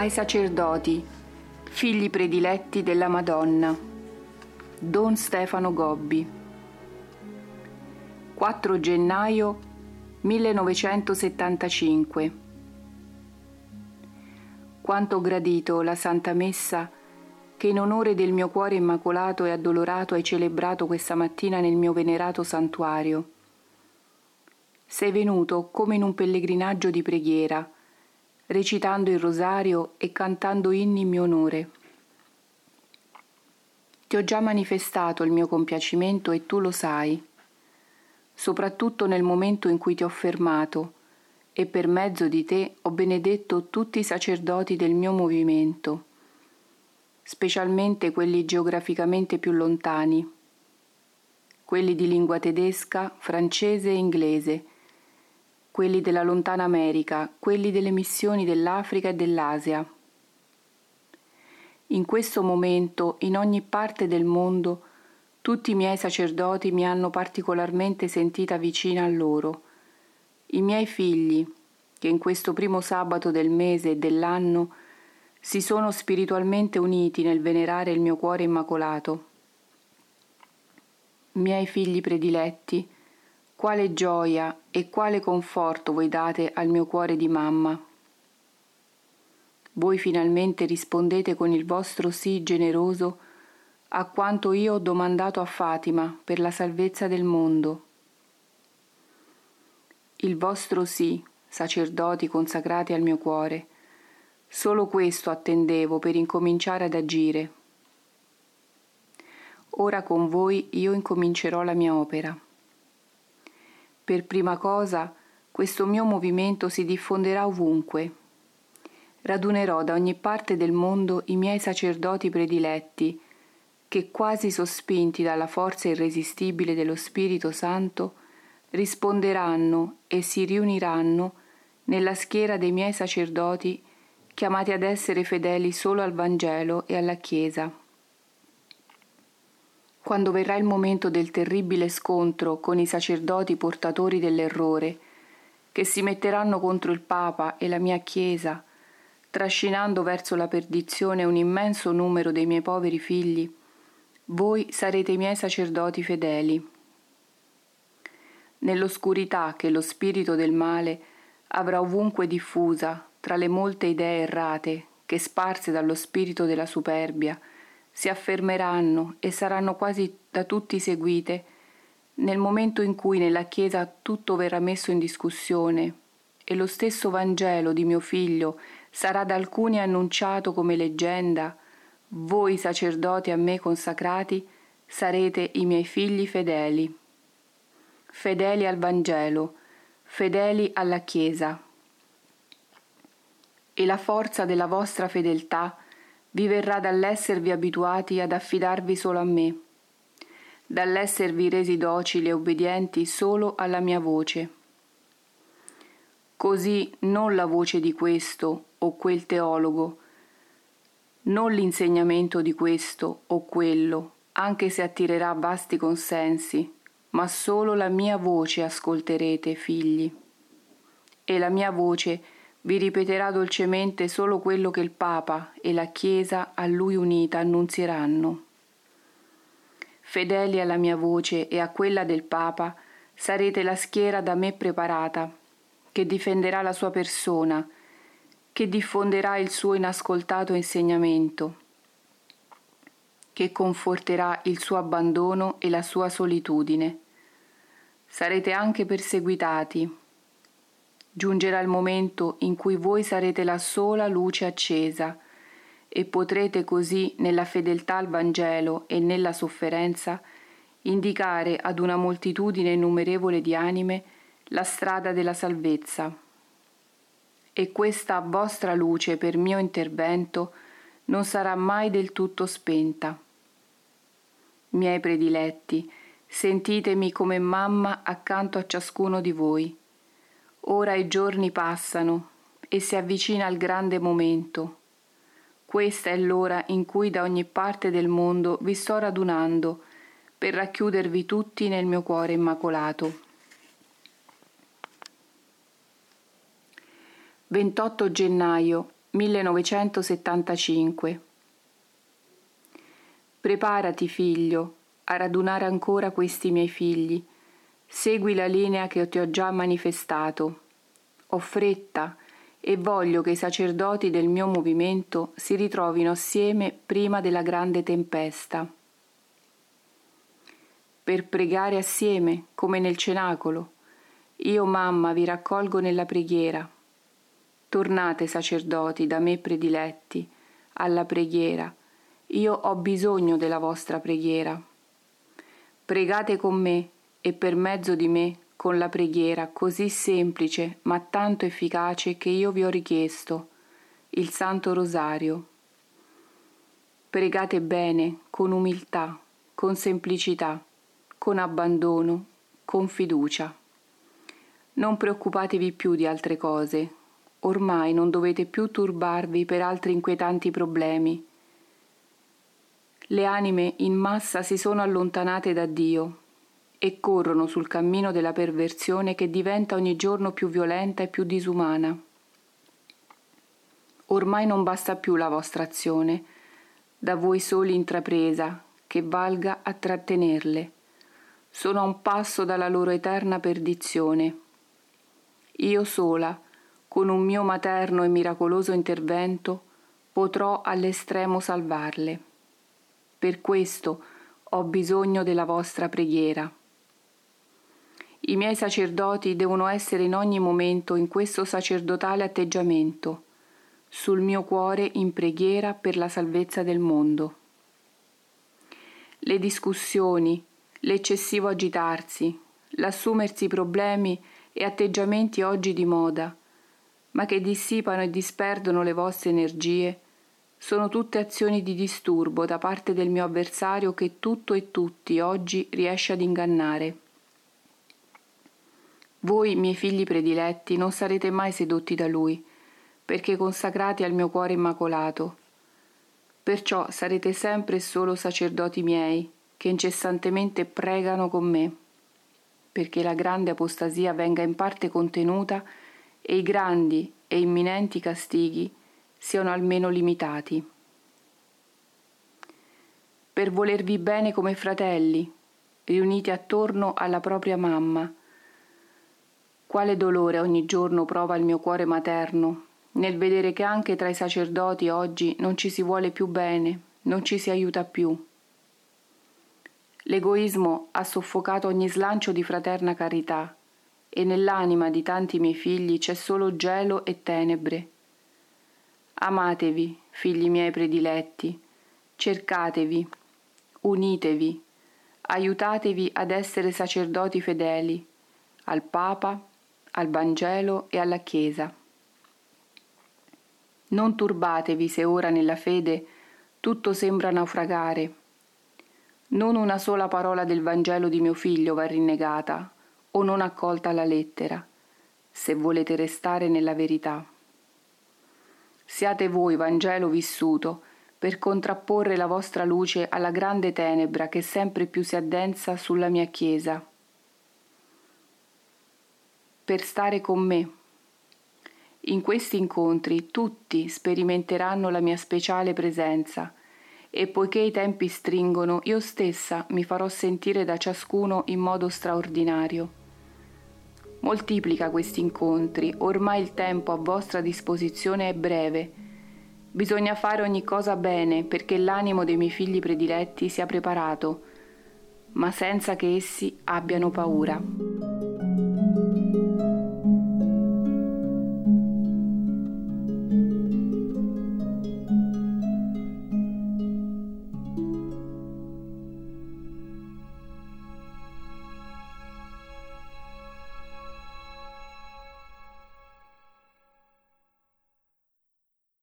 ai sacerdoti, figli prediletti della Madonna. Don Stefano Gobbi. 4 gennaio 1975. Quanto ho gradito la Santa Messa che in onore del mio cuore immacolato e addolorato hai celebrato questa mattina nel mio venerato santuario. Sei venuto come in un pellegrinaggio di preghiera, recitando il rosario e cantando inni in mio onore. Ti ho già manifestato il mio compiacimento e tu lo sai, soprattutto nel momento in cui ti ho fermato e per mezzo di te ho benedetto tutti i sacerdoti del mio movimento, specialmente quelli geograficamente più lontani, quelli di lingua tedesca, francese e inglese, quelli della lontana America, quelli delle missioni dell'Africa e dell'Asia. In questo momento, in ogni parte del mondo, tutti i miei sacerdoti mi hanno particolarmente sentita vicina a loro. I miei figli, che in questo primo sabato del mese e dell'anno si sono spiritualmente uniti nel venerare il mio cuore immacolato. Miei figli prediletti, quale gioia e quale conforto voi date al mio cuore di mamma. Voi finalmente rispondete con il vostro sì generoso a quanto io ho domandato a Fatima per la salvezza del mondo. Il vostro sì, sacerdoti consacrati al mio cuore, solo questo attendevo per incominciare ad agire. Ora con voi io incomincerò la mia opera. Per prima cosa, questo mio movimento si diffonderà ovunque. Radunerò da ogni parte del mondo i miei sacerdoti prediletti, che quasi sospinti dalla forza irresistibile dello Spirito Santo, risponderanno e si riuniranno nella schiera dei miei sacerdoti chiamati ad essere fedeli solo al Vangelo e alla Chiesa quando verrà il momento del terribile scontro con i sacerdoti portatori dell'errore, che si metteranno contro il Papa e la mia Chiesa, trascinando verso la perdizione un immenso numero dei miei poveri figli, voi sarete i miei sacerdoti fedeli. Nell'oscurità che lo spirito del male avrà ovunque diffusa tra le molte idee errate che sparse dallo spirito della superbia, si affermeranno e saranno quasi da tutti seguite nel momento in cui nella Chiesa tutto verrà messo in discussione e lo stesso Vangelo di mio figlio sarà da alcuni annunciato come leggenda, voi sacerdoti a me consacrati sarete i miei figli fedeli. Fedeli al Vangelo, fedeli alla Chiesa. E la forza della vostra fedeltà vi verrà dall'esservi abituati ad affidarvi solo a me, dall'esservi resi docili e obbedienti solo alla mia voce. Così non la voce di questo o quel teologo, non l'insegnamento di questo o quello, anche se attirerà vasti consensi, ma solo la mia voce ascolterete, figli. E la mia voce vi ripeterà dolcemente solo quello che il Papa e la Chiesa a lui unita annunzieranno. Fedeli alla mia voce e a quella del Papa, sarete la schiera da me preparata, che difenderà la sua persona, che diffonderà il suo inascoltato insegnamento, che conforterà il suo abbandono e la sua solitudine. Sarete anche perseguitati, Giungerà il momento in cui voi sarete la sola luce accesa e potrete così, nella fedeltà al Vangelo e nella sofferenza, indicare ad una moltitudine innumerevole di anime la strada della salvezza. E questa vostra luce per mio intervento non sarà mai del tutto spenta. Miei prediletti, sentitemi come mamma accanto a ciascuno di voi Ora i giorni passano e si avvicina il grande momento. Questa è l'ora in cui da ogni parte del mondo vi sto radunando per racchiudervi tutti nel mio cuore immacolato. 28 gennaio 1975 Preparati, figlio, a radunare ancora questi miei figli. Segui la linea che ti ho già manifestato. Ho fretta e voglio che i sacerdoti del mio movimento si ritrovino assieme prima della grande tempesta. Per pregare assieme, come nel cenacolo. Io, mamma, vi raccolgo nella preghiera. Tornate, sacerdoti, da me prediletti, alla preghiera io ho bisogno della vostra preghiera. Pregate con me e per mezzo di me con la preghiera così semplice ma tanto efficace che io vi ho richiesto, il Santo Rosario. Pregate bene, con umiltà, con semplicità, con abbandono, con fiducia. Non preoccupatevi più di altre cose. Ormai non dovete più turbarvi per altri inquietanti problemi le anime in massa si sono allontanate da Dio e corrono sul cammino della perversione che diventa ogni giorno più violenta e più disumana. Ormai non basta più la vostra azione, da voi soli intrapresa, che valga a trattenerle. Sono a un passo dalla loro eterna perdizione. Io sola, con un mio materno e miracoloso intervento, potrò all'estremo salvarle. Per questo ho bisogno della vostra preghiera. I miei sacerdoti devono essere in ogni momento in questo sacerdotale atteggiamento, sul mio cuore in preghiera per la salvezza del mondo. Le discussioni, l'eccessivo agitarsi, l'assumersi problemi e atteggiamenti oggi di moda, ma che dissipano e disperdono le vostre energie, sono tutte azioni di disturbo da parte del mio avversario che tutto e tutti oggi riesce ad ingannare. Voi, miei figli prediletti, non sarete mai sedotti da lui, perché consacrati al mio cuore immacolato. Perciò sarete sempre e solo sacerdoti miei, che incessantemente pregano con me, perché la grande apostasia venga in parte contenuta e i grandi e imminenti castighi siano almeno limitati. Per volervi bene come fratelli, riuniti attorno alla propria mamma. Quale dolore ogni giorno prova il mio cuore materno nel vedere che anche tra i sacerdoti oggi non ci si vuole più bene, non ci si aiuta più. L'egoismo ha soffocato ogni slancio di fraterna carità e nell'anima di tanti miei figli c'è solo gelo e tenebre Amatevi, figli miei prediletti, cercatevi, unitevi, aiutatevi ad essere sacerdoti fedeli al Papa, al Vangelo e alla Chiesa. Non turbatevi se ora nella fede tutto sembra naufragare. Non una sola parola del Vangelo di mio figlio va rinnegata o non accolta la lettera, se volete restare nella verità. Siate voi Vangelo vissuto, per contrapporre la vostra luce alla grande tenebra che sempre più si addensa sulla mia Chiesa. Per stare con me. In questi incontri tutti sperimenteranno la mia speciale presenza e poiché i tempi stringono, io stessa mi farò sentire da ciascuno in modo straordinario. Moltiplica questi incontri, ormai il tempo a vostra disposizione è breve. Bisogna fare ogni cosa bene perché l'animo dei miei figli prediletti sia preparato, ma senza che essi abbiano paura.